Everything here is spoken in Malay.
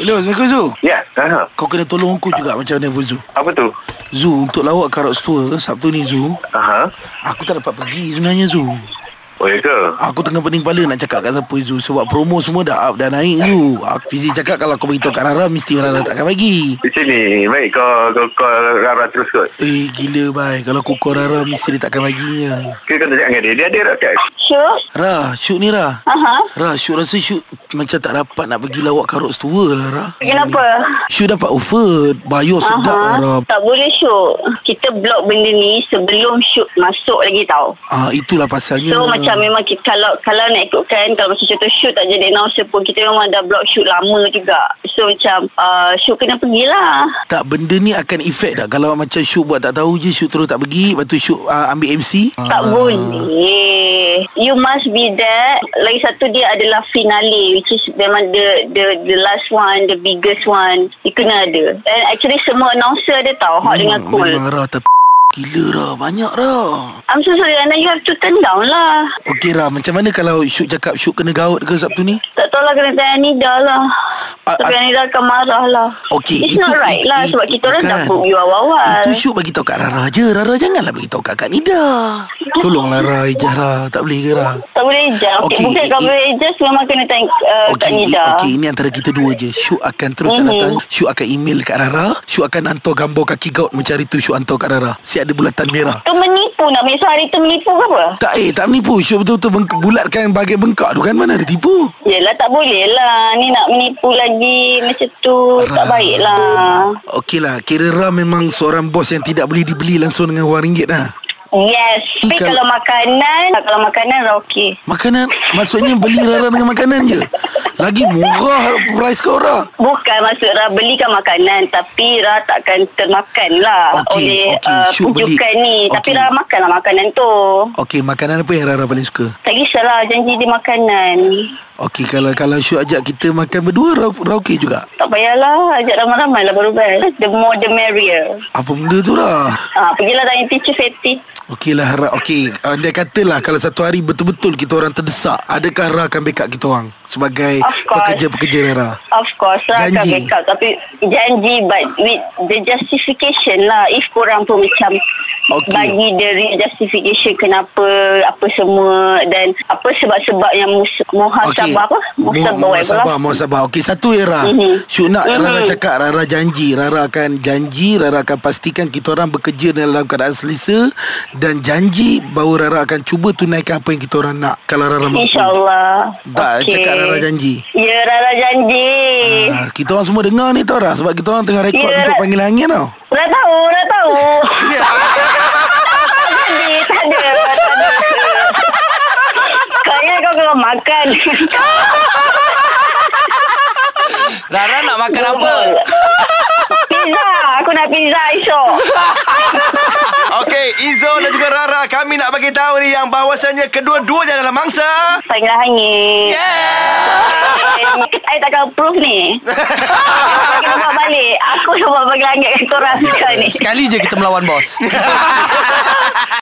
Hello, Assalamualaikum Zu. Ya, aha. Kau kena tolong aku juga macam mana pun Zu. Apa tu? Zu, untuk lawak Karots Tour Sabtu ni Zu, Aha. aku tak dapat pergi sebenarnya Zu. Oh, ya ke? Aku tengah pening kepala nak cakap kat siapa Zu Sebab promo semua dah up dah naik Zu Aku Fizi cakap kalau kau beritahu kat Rara Mesti Rara takkan bagi. Macam ni, baik kau kau, kau rara terus kot. Eh gila bai Kalau aku call Rara Mesti dia takkan baginya. Kita kau cakap dengan dia, dia ada rakyat. Syuk. Ra, shoot ni Ra. Aha. Ra, shoot rasa shoot Macam tak dapat nak pergi lawak Karots Tour lah Ra. Kenapa? Shoot dapat offer Bayar sedap lah Ra. Tak boleh Syuk. Kita block benda ni Sebelum Syuk masuk lagi tau. Ah itulah pasalnya. So macam memang kita, Kalau kalau nak ikutkan Kalau macam contoh shoot tak jadi announcer pun Kita memang dah block shoot lama juga. So macam uh, Shoot kena pergilah Tak benda ni akan efek tak? Kalau macam shoot buat tak tahu je Shoot terus tak pergi Lepas tu shoot uh, ambil MC Tak Ah. boleh. You must be there. Lagi satu dia adalah finale Which is memang the the the last one The biggest one. You kena ada. And actually semua announcer ada tau Hot dengan cool. Memang Ra tapi Gila Ra Banyak Ra I'm so sorry Anna You have to turn down lah. Okey Ra Macam mana kalau shoot cakap Shoot kena gaut ke Sabtu ni? Tak tahu lah kena tanya Nida lah Tapi ah. Nida akan marah lah Okey, It's itu- not right lah Sebab kita orang dah book you awal-awal Itu shoot bagi tahu kat Rara je Rara janganlah bagi tahu kat Kak Nida Tolonglah Ra Ijah Ra Tak boleh ke Ra Tak boleh ejah Okey, okay, Bukan kalau boleh ejah Memang kena tanya uh, kat Okey, Nida okey ini antara kita dua je. Syuk akan terus mm-hmm. datang. Syuk akan email kat Rara. Syuk akan hantar gambar kaki gaut mencari tu Syuk hantar kat Rara. Siap ada bulatan merah. Tu menipu nak Mesa hari tu menipu ke apa Tak eh, tak menipu. Syuk betul-betul beng- bulatkan bahagian bengkak tu kan. Mana ada tipu. Yelah tak boleh lah Ni nak menipu lagi Macam tu Tak baik lah Okey lah, kira Ra memang seorang bos yang tidak boleh dibeli langsung dengan wang ringgit lah. Yes Tapi Ikan- kalau makanan Kalau makanan dah okey Makanan, maksudnya beli Rara dengan makanan je. Lagi murah price kau Ra. Bukan maksud Ra belikan makanan Tapi Ra takkan termakan lah Okey, Oleh okey, uh, Syuk beli. pujukan ni Tapi. Ra makan lah makanan tu Okey, makanan apa yang Rara paling suka? Tak kisahlah janji dia makanan Okey, kalau kalau Syuk ajak kita makan berdua, Ra, Ra okey juga. Tak payahlah Ajak ramai-ramai lah baru best The more the merrier Apa benda tu Ra? ha, Pergilah tanya teacher Fatty Okey lah Ra. Okey. Andai katalah Kalau satu hari betul-betul Kita orang terdesak Adakah Ra akan backup kita orang Sebagai. Pekerja-pekerja Ra Of course akan Janji. backup. Tapi janji But with the justification lah. If korang pun macam Okey. Bagi the real justification Kenapa Apa semua Dan Apa sebab-sebab yang mus, Muhasabah apa? Muhasabah lah Muhasabah Muhasabah Okey satu ya Ra. Mhm. Syuk nak Mhm. Rara cakap Rara janji. Rara akan janji Rara akan pastikan Kita orang bekerja dalam keadaan selesa Dan janji Bahawa Rara akan cuba tunaikan Apa yang kita orang nak. Kalau Rara mampu. InsyaAllah. Tak Okey. cakap Rara janji. Ya Rara janji. Ah, Kita orang semua dengar ni tau Ra Sebab kita orang tengah rekod Ya, Untuk panggil angin tau. Dah tahu Dah tahu. Ya. Jadi tak ada Tak ada Kayaknya kau kena makan? Rara nak makan apa? Pizza. Aku nak pizza esok Izo dan juga Rara Kami nak bagi tahu ni Yang bahawasanya Kedua-duanya dalam mangsa. Panggil hangit I takkan approve ni. Saya kena buat balik. Aku nak buat panggil hangit kat korang sekarang ni. Sekali je kita melawan bos